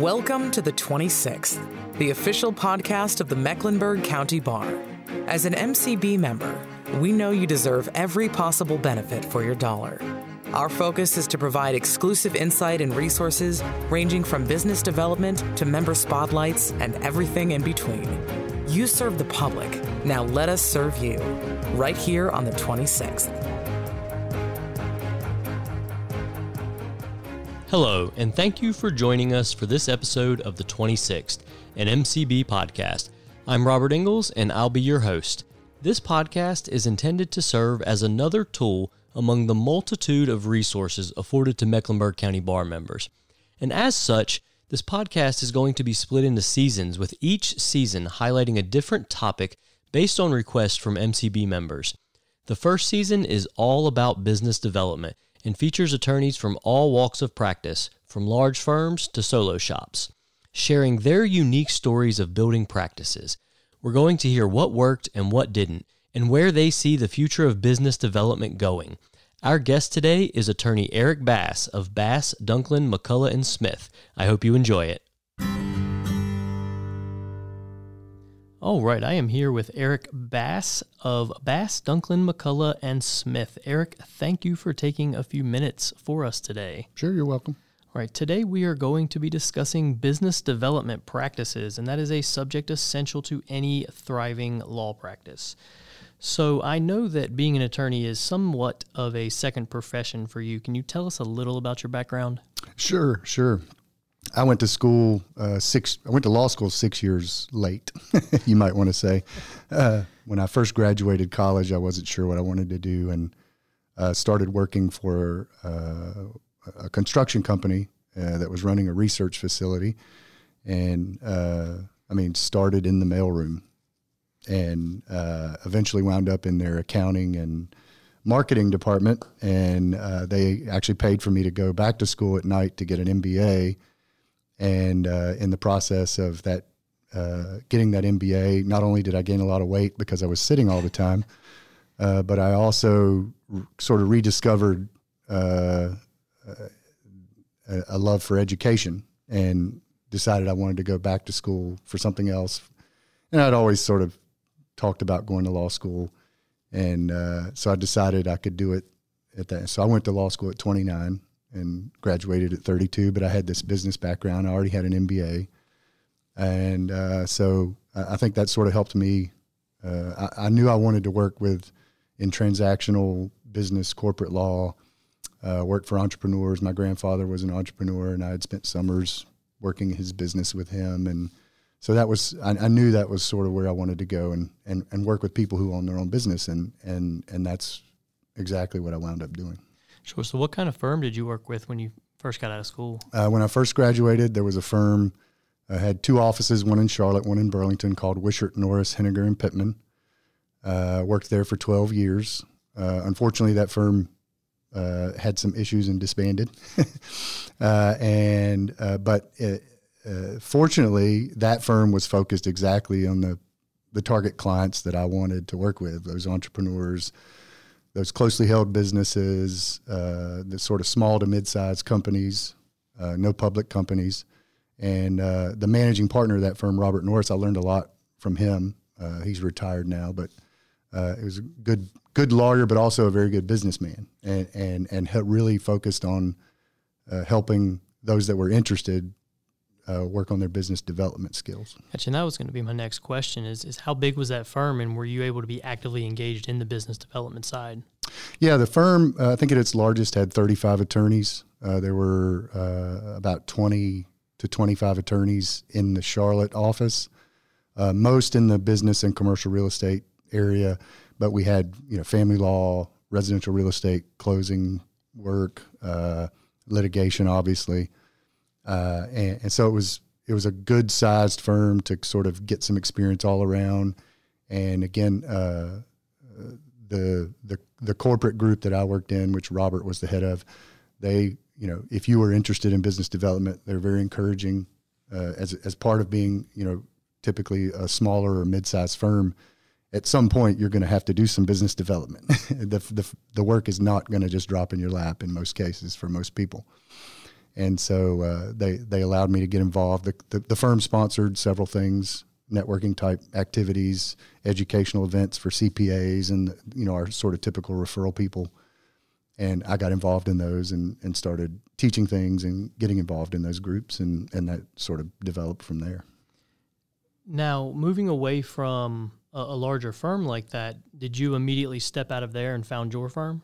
Welcome to the 26th, the official podcast of the Mecklenburg County Bar. As an MCB member, we know you deserve every possible benefit for your dollar. Our focus is to provide exclusive insight and resources ranging from business development to member spotlights and everything in between. You serve the public, now let us serve you, right here on the 26th. Hello, and thank you for joining us for this episode of the 26th, an MCB podcast. I'm Robert Ingalls, and I'll be your host. This podcast is intended to serve as another tool among the multitude of resources afforded to Mecklenburg County Bar members. And as such, this podcast is going to be split into seasons, with each season highlighting a different topic based on requests from MCB members. The first season is all about business development and features attorneys from all walks of practice, from large firms to solo shops, sharing their unique stories of building practices. We're going to hear what worked and what didn't, and where they see the future of business development going. Our guest today is attorney Eric Bass of Bass, Dunklin, McCullough, and Smith. I hope you enjoy it. All right, I am here with Eric Bass of Bass, Dunklin, McCullough, and Smith. Eric, thank you for taking a few minutes for us today. Sure, you're welcome. All right, today we are going to be discussing business development practices, and that is a subject essential to any thriving law practice. So, I know that being an attorney is somewhat of a second profession for you. Can you tell us a little about your background? Sure, sure. I went to school uh, six. I went to law school six years late. you might want to say. Uh, when I first graduated college, I wasn't sure what I wanted to do, and uh, started working for uh, a construction company uh, that was running a research facility, and uh, I mean, started in the mailroom, and eventually wound up in their accounting and marketing department, and they actually paid for me to go back to school at night to get an MBA and uh, in the process of that, uh, getting that MBA, not only did I gain a lot of weight because I was sitting all the time, uh, but I also r- sort of rediscovered uh, a, a love for education and decided I wanted to go back to school for something else. And I'd always sort of talked about going to law school. And uh, so I decided I could do it at that. So I went to law school at 29 and graduated at 32, but I had this business background. I already had an MBA. And uh, so I think that sort of helped me. Uh, I, I, knew I wanted to work with in transactional business, corporate law, uh, work for entrepreneurs. My grandfather was an entrepreneur, and I had spent summers working his business with him. And so that was, I, I knew that was sort of where I wanted to go and, and, and work with people who own their own business. And, and, and that's exactly what I wound up doing. Sure. So, what kind of firm did you work with when you first got out of school? Uh, when I first graduated, there was a firm. I had two offices, one in Charlotte, one in Burlington, called Wishart Norris, Henninger and Pittman. Uh, worked there for 12 years. Uh, unfortunately, that firm uh, had some issues and disbanded. Uh, and uh, but it, fortunately, that firm was focused exactly on the the target clients that I wanted to work with, those entrepreneurs those closely held businesses, uh, the sort of small to mid-sized companies, uh, no public companies, and uh, the managing partner of that firm, Robert Norris. I learned a lot from him. Uh, he's retired now, but uh, he was a good good lawyer, but also a very good businessman, and and and really focused on uh, helping those that were interested uh, work on their business development skills. Gotcha. And that was going to be my next question: is is how big was that firm, and were you able to be actively engaged in the business development side? Yeah, the firm uh, I think at its largest had 35 attorneys. Uh, there were uh, about 20 to 25 attorneys in the Charlotte office, uh, most in the business and commercial real estate area, but we had you know family law, residential real estate, closing work, uh, litigation, obviously. Uh, and, and, so it was it was a good sized firm to sort of get some experience all around. And again, uh, the the the corporate group that I worked in, which Robert was the head of, they you know if you were interested in business development, they're very encouraging uh, as as part of being you know typically a smaller or mid sized firm. At some point, you're going to have to do some business development. the, the the work is not going to just drop in your lap in most cases for most people and so uh, they they allowed me to get involved. The, the, the firm sponsored several things, networking type activities, educational events for CPAs, and you know our sort of typical referral people. And I got involved in those and, and started teaching things and getting involved in those groups, and, and that sort of developed from there. Now, moving away from a, a larger firm like that, did you immediately step out of there and found your firm?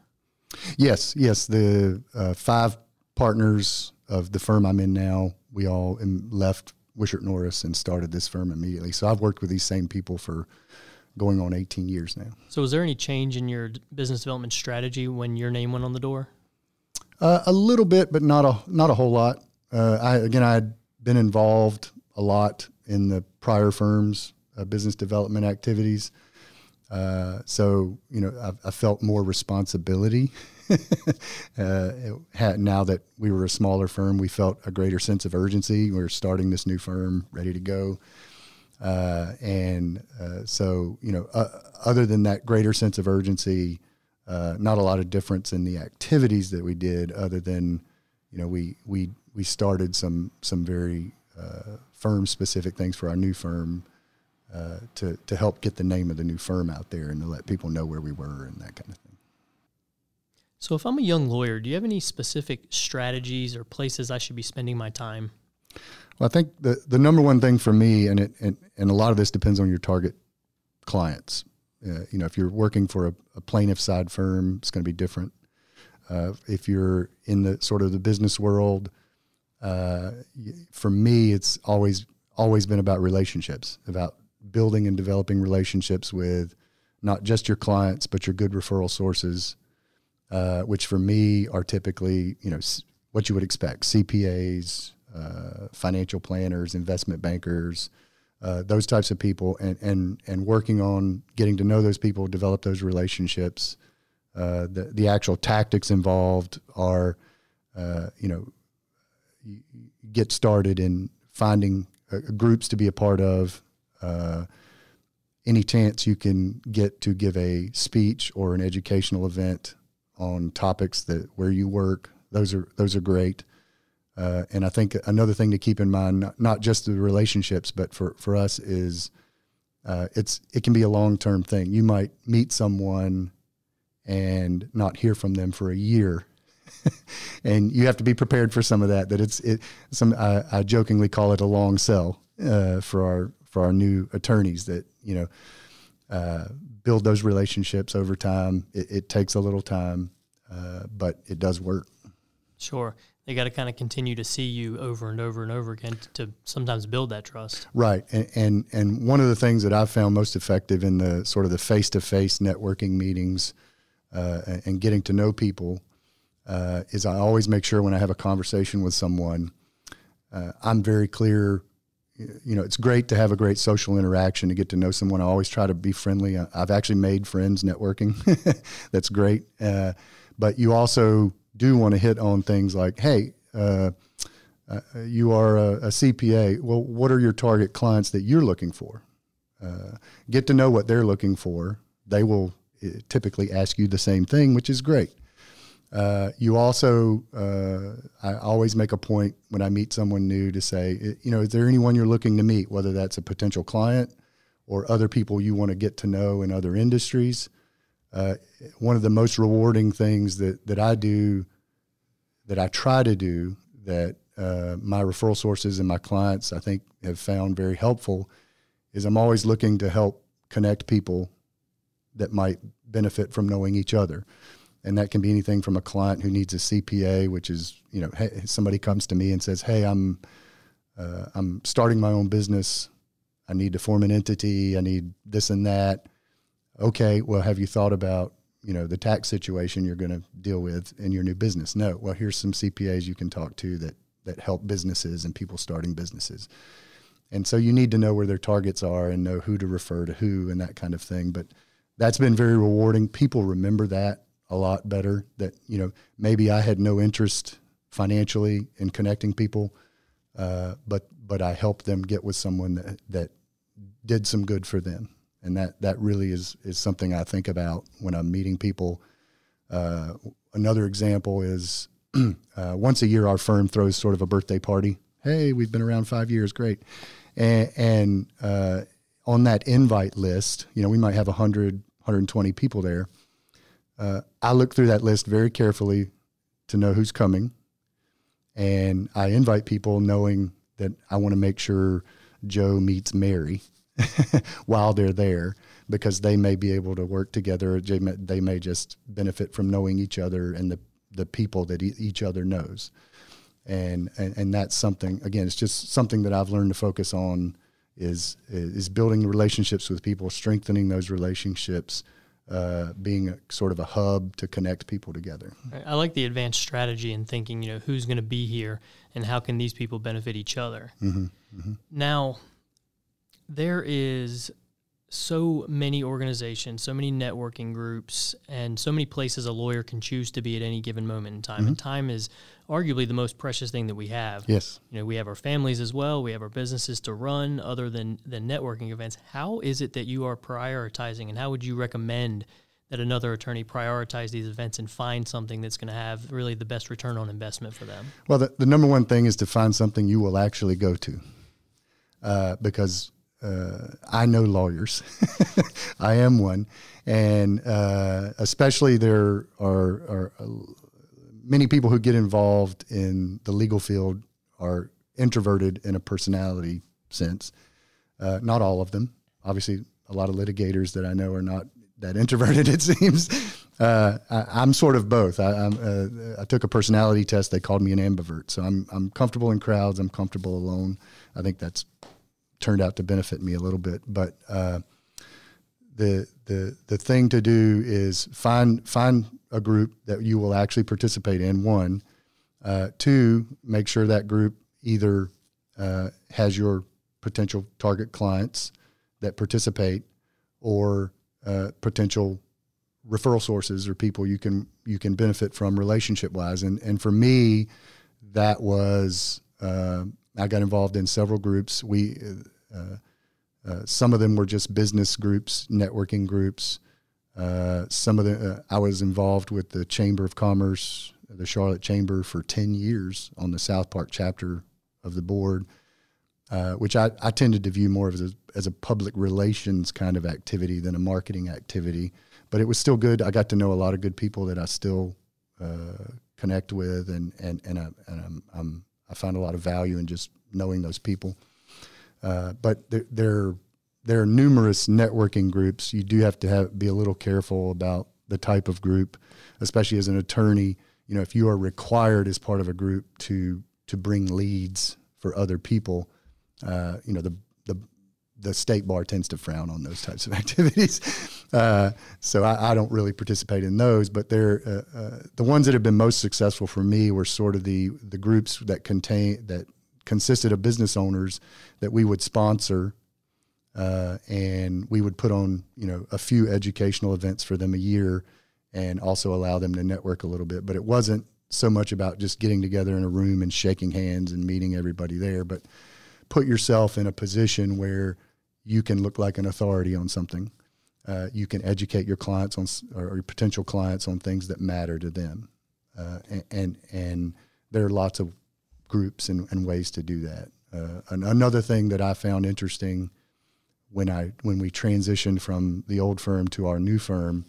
Yes, yes. The uh, five partners of the firm I'm in now, we all left Wishart Norris and started this firm immediately. So I've worked with these same people for going on 18 years now. So was there any change in your business development strategy when your name went on the door? Uh, a little bit, but not a not a whole lot. Uh, I again, I had been involved a lot in the prior firms' uh, business development activities. Uh, so you know, I, I, felt more responsibility. uh, had, now that we were a smaller firm, we felt a greater sense of urgency. We are starting this new firm, ready to go, uh, and uh, so you know, uh, other than that greater sense of urgency, uh, not a lot of difference in the activities that we did, other than you know, we we we started some some very firm specific things for our new firm uh, to to help get the name of the new firm out there and to let people know where we were and that kind of thing. So, if I'm a young lawyer, do you have any specific strategies or places I should be spending my time? Well, I think the the number one thing for me, and it and, and a lot of this depends on your target clients. Uh, you know, if you're working for a, a plaintiff side firm, it's going to be different. Uh, if you're in the sort of the business world, uh, for me, it's always always been about relationships, about building and developing relationships with not just your clients but your good referral sources, uh, which for me are typically you know what you would expect: CPAs, uh, financial planners, investment bankers. Uh, those types of people, and, and and working on getting to know those people, develop those relationships. Uh, the the actual tactics involved are, uh, you know, get started in finding uh, groups to be a part of, any chance you can get to give a speech or an educational event on topics that where you work, those are those are great. Uh, and I think another thing to keep in mind, not, not just the relationships, but for, for us is uh, it's it can be a long term thing. You might meet someone and not hear from them for a year, and you have to be prepared for some of that. That it's it. Some I, I jokingly call it a long sell uh, for our for our new attorneys that you know uh, build those relationships over time. It, it takes a little time, uh, but it does work. Sure, they got to kind of continue to see you over and over and over again to, to sometimes build that trust. Right, and, and, and one of the things that I've found most effective in the sort of the face to face networking meetings uh, and getting to know people uh, is I always make sure when I have a conversation with someone, uh, I'm very clear you know, it's great to have a great social interaction to get to know someone. I always try to be friendly. I've actually made friends networking. That's great. Uh, but you also do want to hit on things like, hey, uh, uh, you are a, a, CPA. Well, what are your target clients that you're looking for? Uh, get to know what they're looking for. They will uh, typically ask you the same thing, which is great. Uh, you also, uh, I always make a point when I meet someone new to say, you know, is there anyone you're looking to meet, whether that's a potential client or other people you want to get to know in other industries? Uh, one of the most rewarding things that, that I do, that I try to do, that uh, my referral sources and my clients I think have found very helpful, is I'm always looking to help connect people that might benefit from knowing each other and that can be anything from a client who needs a CPA, which is you know hey, somebody comes to me and says, "Hey, I'm uh, I'm starting my own business. I need to form an entity. I need this and that." Okay, well, have you thought about you know the tax situation you're going to deal with in your new business? No. Well, here's some CPAs you can talk to that that help businesses and people starting businesses. And so you need to know where their targets are and know who to refer to who and that kind of thing. But that's been very rewarding. People remember that a lot better. That you know maybe I had no interest financially in connecting people, uh, but but I helped them get with someone that that did some good for them, and that that really is is something I think about when I'm meeting people. Uh, another example is uh, once a year, our firm throws sort of a birthday party. Hey, we've been around five years, great. And, and uh, on that invite list, you know, we might have 100, 120 people there. Uh, I look through that list very carefully to know who's coming. And I invite people knowing that I want to make sure Joe meets Mary while they're there because they may be able to work together. They may just benefit from knowing each other and the, the people that each other knows. And, and, and that's something, again, it's just something that I've learned to focus on is, is building relationships with people, strengthening those relationships, uh, being a, sort of a hub to connect people together. I like the advanced strategy and thinking, you know, who's going to be here and how can these people benefit each other. Mm-hmm, mm-hmm. Now, there is so many organizations, so many networking groups, and so many places a lawyer can choose to be at any given moment in time. Mm-hmm. And time is arguably the most precious thing that we have. Yes. You know, we have our families as well. We have our businesses to run other than, than networking events. How is it that you are prioritizing and how would you recommend that another attorney prioritize these events and find something that's going to have really the best return on investment for them? Well, the, the number one thing is to find something you will actually go to. Uh, because uh, I know lawyers. I am one, and uh, especially there are, are uh, many people who get involved in the legal field are introverted in a personality sense. Uh, not all of them. Obviously, a lot of litigators that I know are not that introverted. It seems. Uh, I, am sort of both. I, uh, I, took a personality test. They called me an ambivert. So I'm I'm comfortable in crowds. I'm comfortable alone. I think that's turned out to benefit me a little bit. But uh, the the the thing to do is find find a group that you will actually participate in. One, uh, two, make sure that group either uh, has your potential target clients that participate, or uh, potential referral sources or people you can you can benefit from relationship wise. And and for me, that was uh, I got involved in several groups. We, uh, uh, some of them were just business groups, networking groups. Uh, some of the uh, I was involved with the Chamber of Commerce, the Charlotte Chamber, for ten years on the SouthPark chapter of the board, uh, which I, I tended to view more as a, as a public relations kind of activity than a marketing activity. But it was still good. I got to know a lot of good people that I still connect with, and and and, I, and I'm, I'm I found a lot of value in just knowing those people. Uh, but there, there, there are numerous networking groups. You do have to have, be a little careful about the type of group, especially as an attorney. You know, if you are required as part of a group to to bring leads for other people, uh, you know the the state bar tends to frown on those types of activities. Uh, so I, I, don't really participate in those, but they're uh, uh, the ones that have been most successful for me were sort of the the groups that contain that consisted of business owners that we would sponsor, uh, and we would put on you know a few educational events for them a year, and also allow them to network a little bit. But it wasn't so much about just getting together in a room and shaking hands and meeting everybody there, but put yourself in a position where you can look like an authority on something. Uh, you can educate your clients on or your potential clients on things that matter to them, uh, and, and, and there are lots of groups and, and ways to do that. Uh, another thing that I found interesting when I when we transitioned from the old firm to our new firm,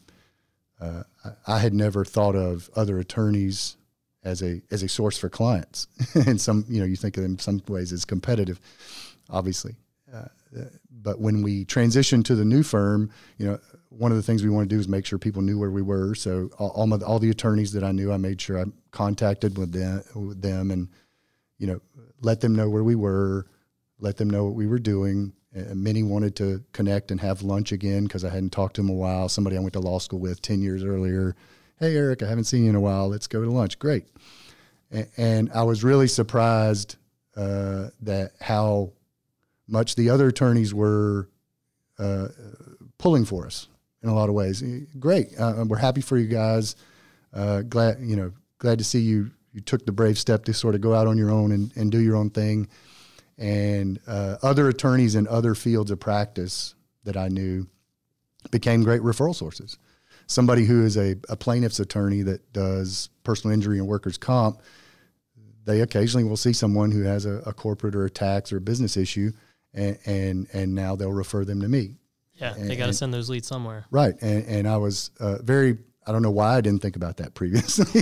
uh, I, I, had never thought of other attorneys as a as a source for clients. and some you know you think of them some ways as competitive, obviously. But when we transitioned to the new firm, you know, one of the things we wanted to do is make sure people knew where we were. So all, all, my, all the attorneys that I knew, I made sure I contacted with them, with them and you know, let them know where we were, let them know what we were doing. And many wanted to connect and have lunch again because I hadn't talked to them a while. Somebody I went to law school with 10 years earlier. Hey, Eric, I haven't seen you in a while. Let's go to lunch. Great. And, and I was really surprised uh, that how much the other attorneys were uh, pulling for us in a lot of ways. Great. Uh, we're happy for you guys. Uh, glad, you know, glad to see you you took the brave step to sort of go out on your own and, and do your own thing. And uh, other attorneys in other fields of practice that I knew became great referral sources. somebody who is a, a plaintiff's attorney that does personal injury and workers' comp, they occasionally will see someone who has a, a corporate or a tax or a business issue, and, and, and now they'll refer them to me. Yeah, they got to send those leads somewhere. Right. And, and I was uh, very, I don't know why I didn't think about that previously,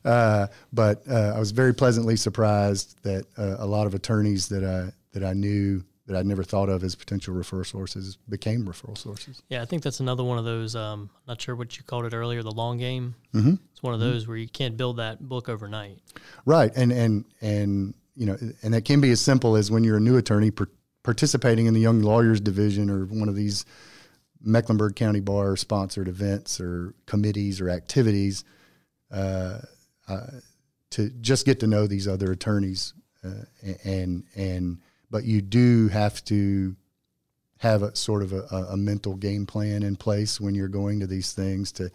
uh, but uh, I was very pleasantly surprised that uh, a lot of attorneys that I, that I knew that I'd never thought of as potential referral sources became referral sources. Yeah, I think that's another one of those. Um, not sure what you called it earlier, the long game. Mm-hmm. It's one of those mm-hmm. where you can't build that book overnight. Right, and and and you know, and that can be as simple as when you're a new attorney participating in the Young Lawyers Division or one of these Mecklenburg County Bar sponsored events or committees or activities. Uh, uh, to just get to know these other attorneys uh, and and but you do have to have a sort of a, a, mental game plan in place when you're going to these things to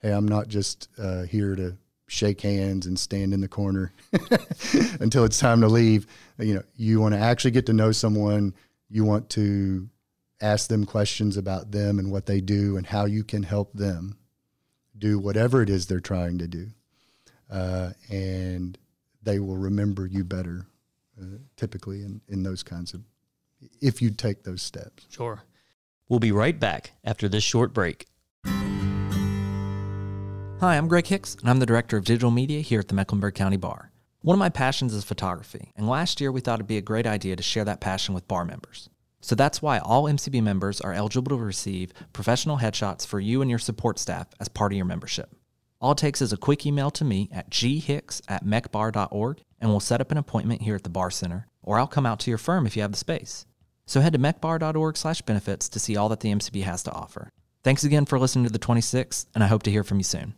hey i'm not just uh, here to shake hands and stand in the corner until it's time to leave you know you want to actually get to know someone you want to ask them questions about them and what they do and how you can help them do whatever it is they're trying to do uh, and they will remember you better uh, typically in, in those kinds of, if you take those steps. Sure. We'll be right back after this short break. Hi, I'm Greg Hicks, and I'm the Director of Digital Media here at the Mecklenburg County Bar. One of my passions is photography, and last year we thought it'd be a great idea to share that passion with bar members. So that's why all MCB members are eligible to receive professional headshots for you and your support staff as part of your membership. All it takes is a quick email to me at ghicks at meckbar.org and we'll set up an appointment here at the Bar Center, or I'll come out to your firm if you have the space. So head to meckbar.org slash benefits to see all that the MCB has to offer. Thanks again for listening to the 26th, and I hope to hear from you soon.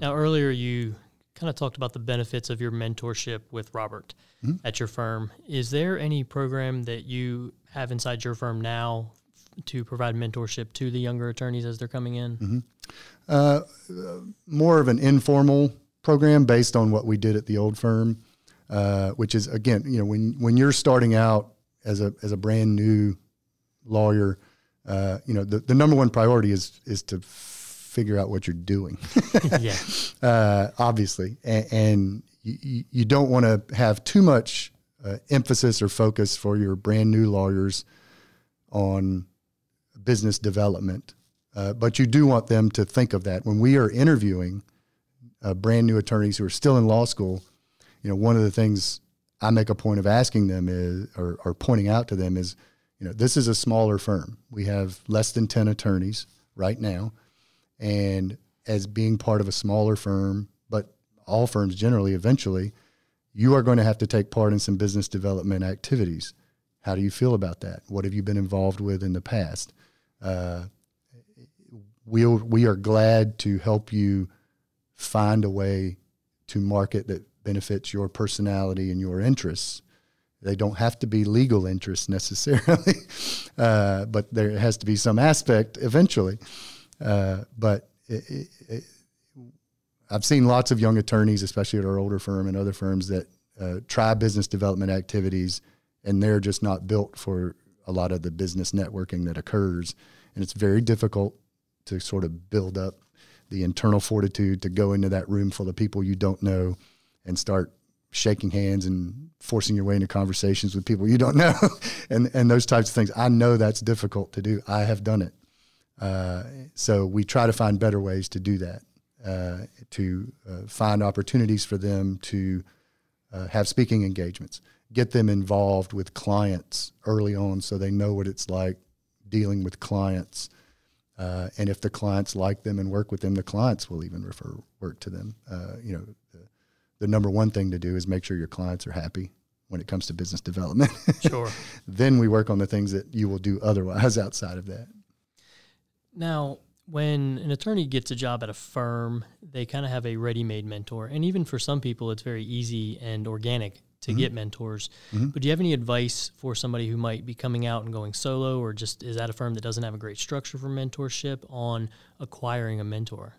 Now, earlier you kind of talked about the benefits of your mentorship with Robert mm-hmm. at your firm. Is there any program that you have inside your firm now to provide mentorship to the younger attorneys as they're coming in? Mm-hmm. Uh, more of an informal program based on what we did at the old firm, uh, which is again, you know, when when you're starting out as a as a brand new lawyer, uh, you know, the, the number one priority is is to figure out what you're doing. yeah, uh, obviously, and, and you, you don't want to have too much uh, emphasis or focus for your brand new lawyers on business development. Uh, but you do want them to think of that when we are interviewing uh, brand new attorneys who are still in law school. You know, one of the things I make a point of asking them is, or, or pointing out to them is, you know, this is a smaller firm. We have less than 10 attorneys right now. And as being part of a smaller firm, but all firms generally eventually, you are going to have to take part in some business development activities. How do you feel about that? What have you been involved with in the past? Uh, we we are glad to help you find a way to market that benefits your personality and your interests. They don't have to be legal interests necessarily, uh, but there has to be some aspect eventually. Uh, but it, it, I've seen lots of young attorneys, especially at our older firm and other firms, that uh, try business development activities, and they're just not built for a lot of the business networking that occurs. And it's very difficult to sort of build up the internal fortitude to go into that room full of people you don't know and start shaking hands and forcing your way into conversations with people you don't know and and those types of things. I know that's difficult to do. I have done it uh, so we try to find better ways to do that uh, to uh, find opportunities for them to uh, have speaking engagements get them involved with clients early on so they know what it's like dealing with clients. Uh, and if the clients like them and work with them, the clients will even refer work to them. Uh, you know, the, the, number one thing to do is make sure your clients are happy when it comes to business development. Sure. then we work on the things that you will do otherwise outside of that. Now, when an attorney gets a job at a firm, they kind of have a ready-made mentor, and even for some people, it's very easy and organic to mm-hmm. get mentors. Mm-hmm. But do you have any advice for somebody who might be coming out and going solo, or just is at a firm that doesn't have a great structure for mentorship on acquiring a mentor?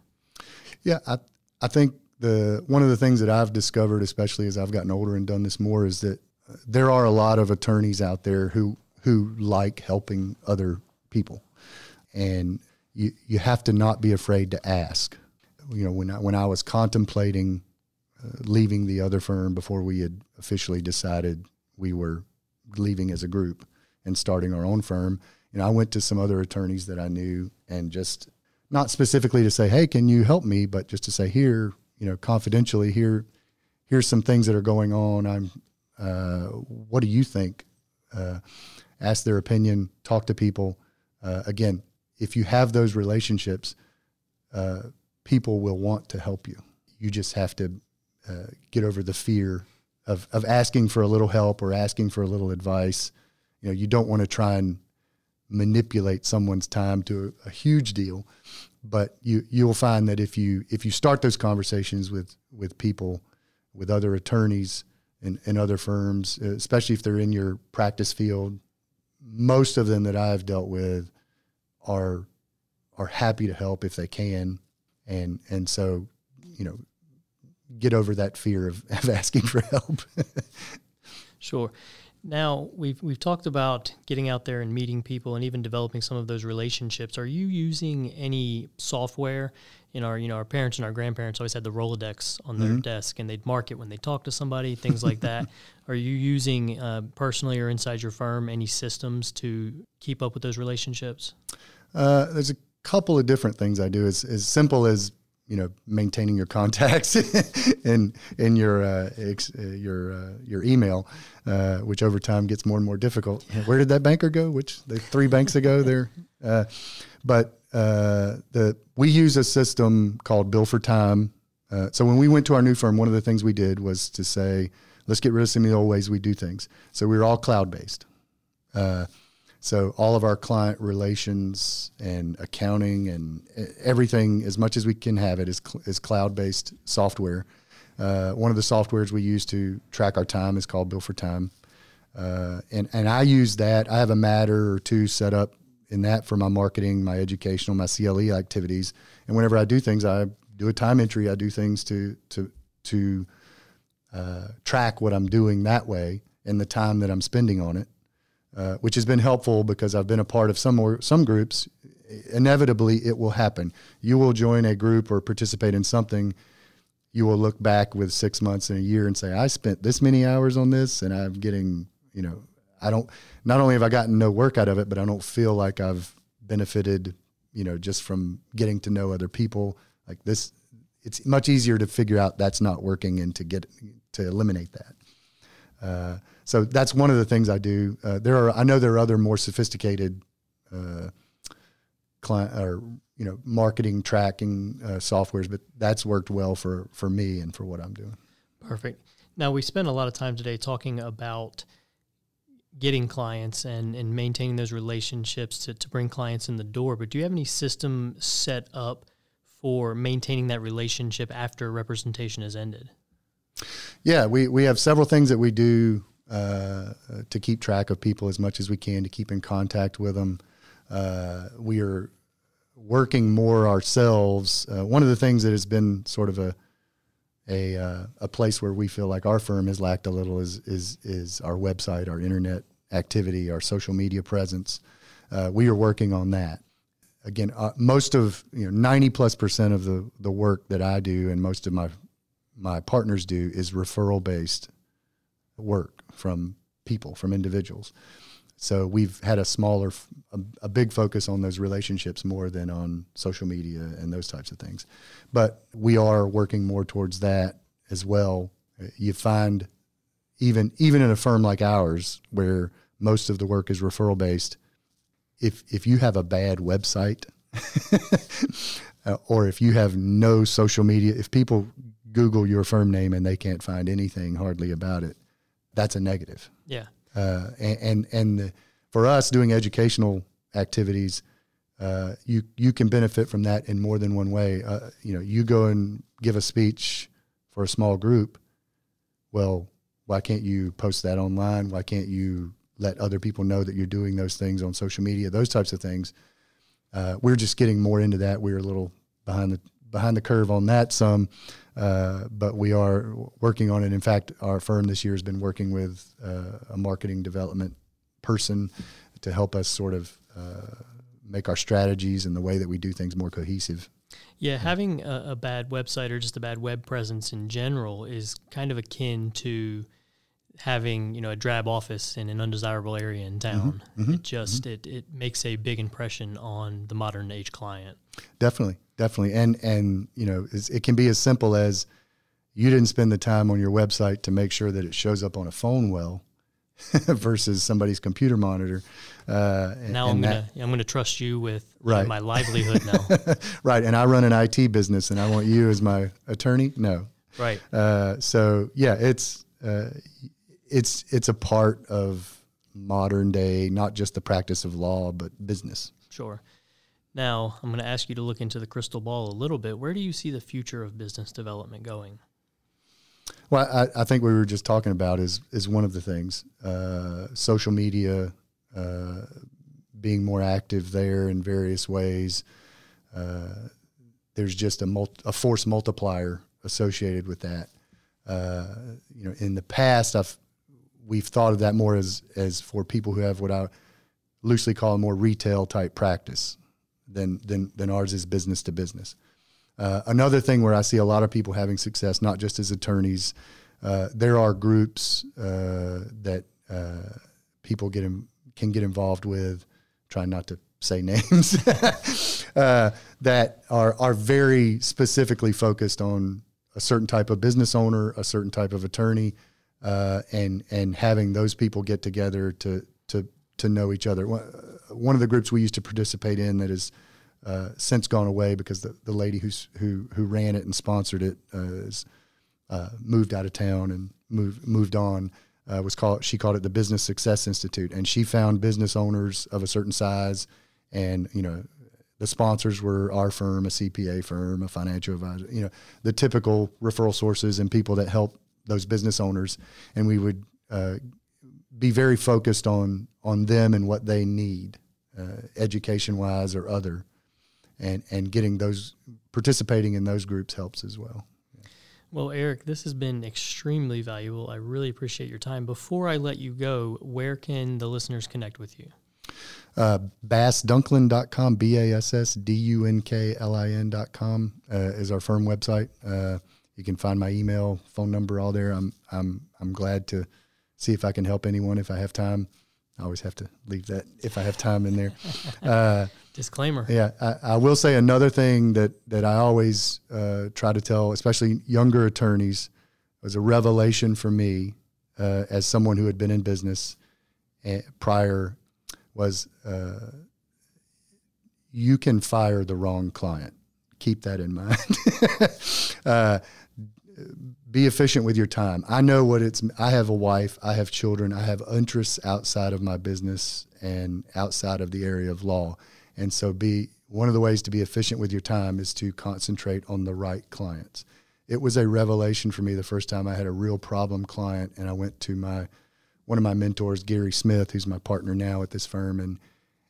Yeah, I I think the one of the things that I've discovered, especially as I've gotten older and done this more, is that there are a lot of attorneys out there who who like helping other people. and you you have to not be afraid to ask. You know, when I, when I was contemplating uh, leaving the other firm before we had officially decided we were leaving as a group and starting our own firm, you know, I went to some other attorneys that I knew and just not specifically to say, "Hey, can you help me?" but just to say, "Here, you know, confidentially, here, here's some things that are going on. I'm, uh, what do you think?" Uh, ask their opinion, talk to people. Uh, again, if you have those relationships, uh, people will want to help you. You just have to uh, get over the fear of, of asking for a little help or asking for a little advice. You know, you don't want to try and manipulate someone's time to a, a, huge deal, but you you'll find that if you if you start those conversations with with people, with other attorneys and, and other firms, especially if they're in your practice field, most of them that I've dealt with are are happy to help if they can, and and so you know get over that fear of, of asking for help. sure. Now we've we've talked about getting out there and meeting people and even developing some of those relationships. Are you using any software? In our you know our parents and our grandparents always had the Rolodex on their mm-hmm. desk and they'd mark it when they talk to somebody, things like that. Are you using uh, personally or inside your firm any systems to keep up with those relationships? Uh, there's a couple of different things I do. As as simple as you know maintaining your contacts in in your uh, ex, uh, your uh, your email, uh, which over time gets more and more difficult. Where did that banker go? Which the three banks ago there, uh, but uh, the we use a system called Bill4Time. so when we went to our new firm, one of the things we did was to say, let's get rid of some of the old ways we do things. So we were all cloud based. So all of our client relations and accounting and everything, as much as we can have it, is is cloud based software. Uh, one of the softwares we use to track our time is called Bill4Time, uh, and and I use that. I have a matter or two set up in that for my marketing, my educational, my CLE activities. And whenever I do things, I do a time entry. I do things to to to uh, track what I'm doing that way and the time that I'm spending on it. Uh, which has been helpful because I've been a part of some or some groups. Inevitably, it will happen. You will join a group or participate in something. You will look back with six months and a year and say, "I spent this many hours on this, and I'm getting, you know, I don't. Not only have I gotten no work out of it, but I don't feel like I've benefited, you know, just from getting to know other people. Like this, it's much easier to figure out that's not working and to get to eliminate that." Uh, so that's one of the things I do. Uh, there are I know there are other more sophisticated uh, client or you know marketing tracking uh, softwares, but that's worked well for for me and for what I'm doing. Perfect. Now we spent a lot of time today talking about getting clients and, and maintaining those relationships to, to bring clients in the door. But do you have any system set up for maintaining that relationship after representation has ended? Yeah, we, we have several things that we do uh, to keep track of people as much as we can, to keep in contact with them. Uh, we are working more ourselves. Uh, one of the things that has been sort of a a, uh, a place where we feel like our firm has lacked a little is is is our website, our internet activity, our social media presence. Uh, we are working on that. Again, uh, most of you know ninety plus percent of the the work that I do and most of my my partners do is referral based work from people, from individuals. So we've had a smaller, a, a, big focus on those relationships more than on social media and those types of things. But we are working more towards that as well. You find even even in a firm like ours, where most of the work is referral based, if if you have a bad website, uh, or if you have no social media, if people Google your firm name and they can't find anything hardly about it, that's a negative. Yeah. Uh, and and, and the, for us doing educational activities, uh, you you can benefit from that in more than one way. Uh, you know, you go and give a speech for a small group. Well, why can't you post that online? Why can't you let other people know that you're doing those things on social media? Those types of things. Uh, we're just getting more into that. We're a little behind the behind the curve on that some, uh, but we are working on it. In fact, our firm this year has been working with uh, a marketing development person to help us sort of uh, make our strategies and the way that we do things more cohesive. Yeah, having a, a, bad website or just a bad web presence in general is kind of akin to having you know a drab office in an undesirable area in mm-hmm, town. Mm-hmm, it just mm-hmm. it, it makes a big impression on the modern age client. Definitely, definitely, and and you know it can be as simple as you didn't spend the time on your website to make sure that it shows up on a phone well versus somebody's computer monitor. Uh, now I'm gonna that, I'm gonna trust you with right. my livelihood now. right, and I run an IT business, and I want you as my attorney. No, right. Uh, so yeah, it's uh, it's it's a part of modern day, not just the practice of law, but business. Sure. Now I'm going to ask you to look into the crystal ball a little bit. Where do you see the future of business development going? Well, I, I, think we were just talking about is is one of the things. Uh, social media, uh, being more active there in various ways. Uh, there's just a, multi, a force multiplier associated with that. Uh, you know, in the past, I've we've thought of that more as as for people who have what I loosely call a more retail type practice than than than ours is business to business. Uh, another thing where I see a lot of people having success, not just as attorneys, uh, there are groups uh, that uh, people get in, can get involved with. Trying not to say names uh, that are are very specifically focused on a certain type of business owner, a certain type of attorney, uh, and and having those people get together to to to know each other. One of the groups we used to participate in that has uh, since gone away because the, the lady who's who who ran it and sponsored it uh, is uh, moved out of town and moved moved on. Uh, was called she called it the Business Success Institute, and she found business owners of a certain size, and you know the sponsors were our firm, a CPA firm, a financial advisor, you know, the typical referral sources and people that help those business owners, and we would uh, be very focused on on them and what they need, uh, education wise or other, and and getting those participating in those groups helps as well. Well, Eric, this has been extremely valuable. I really appreciate your time. Before I let you go, where can the listeners connect with you? Uh, bassdunklin.com, B A S S D U N K L I N.com uh, is our firm website. Uh, you can find my email, phone number, all there. I'm I'm I'm glad to see if I can help anyone if I have time. I always have to leave that if I have time in there. Uh, Disclaimer. Yeah, I, I, will say another thing that that I always uh, try to tell, especially younger attorneys, was a revelation for me uh, as someone who had been in business eh, prior. Was uh, you can fire the wrong client. Keep that in mind. Be efficient with your time. I know what it's. I have a wife. I have children. I have interests outside of my business and outside of the area of law. And so, be one of the ways to be efficient with your time is to concentrate on the right clients. It was a revelation for me the first time I had a real problem client, and I went to my one of my mentors, Gary Smith, who's my partner now at this firm, and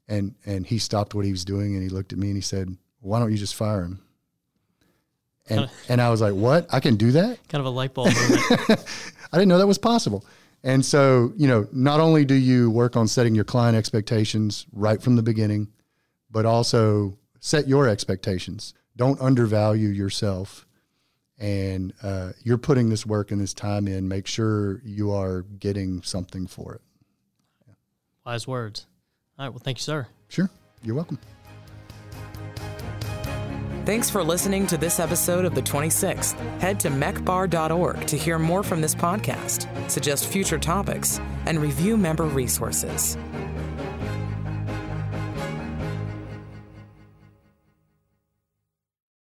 and and he stopped what he was doing and he looked at me and he said, "Why don't you just fire him?" And, and I was like, what? I can do that? Kind of a light bulb moment. I didn't know that was possible. And so, you know, not only do you work on setting your client expectations right from the beginning, but also set your expectations. Don't undervalue yourself. And uh, you're putting this work and this time in. Make sure you are getting something for it. Wise words. All right. Well, thank you, sir. Sure. You're welcome. Thanks for listening to this episode of The 26th. Head to meckbar.org to hear more from this podcast, suggest future topics, and review member resources.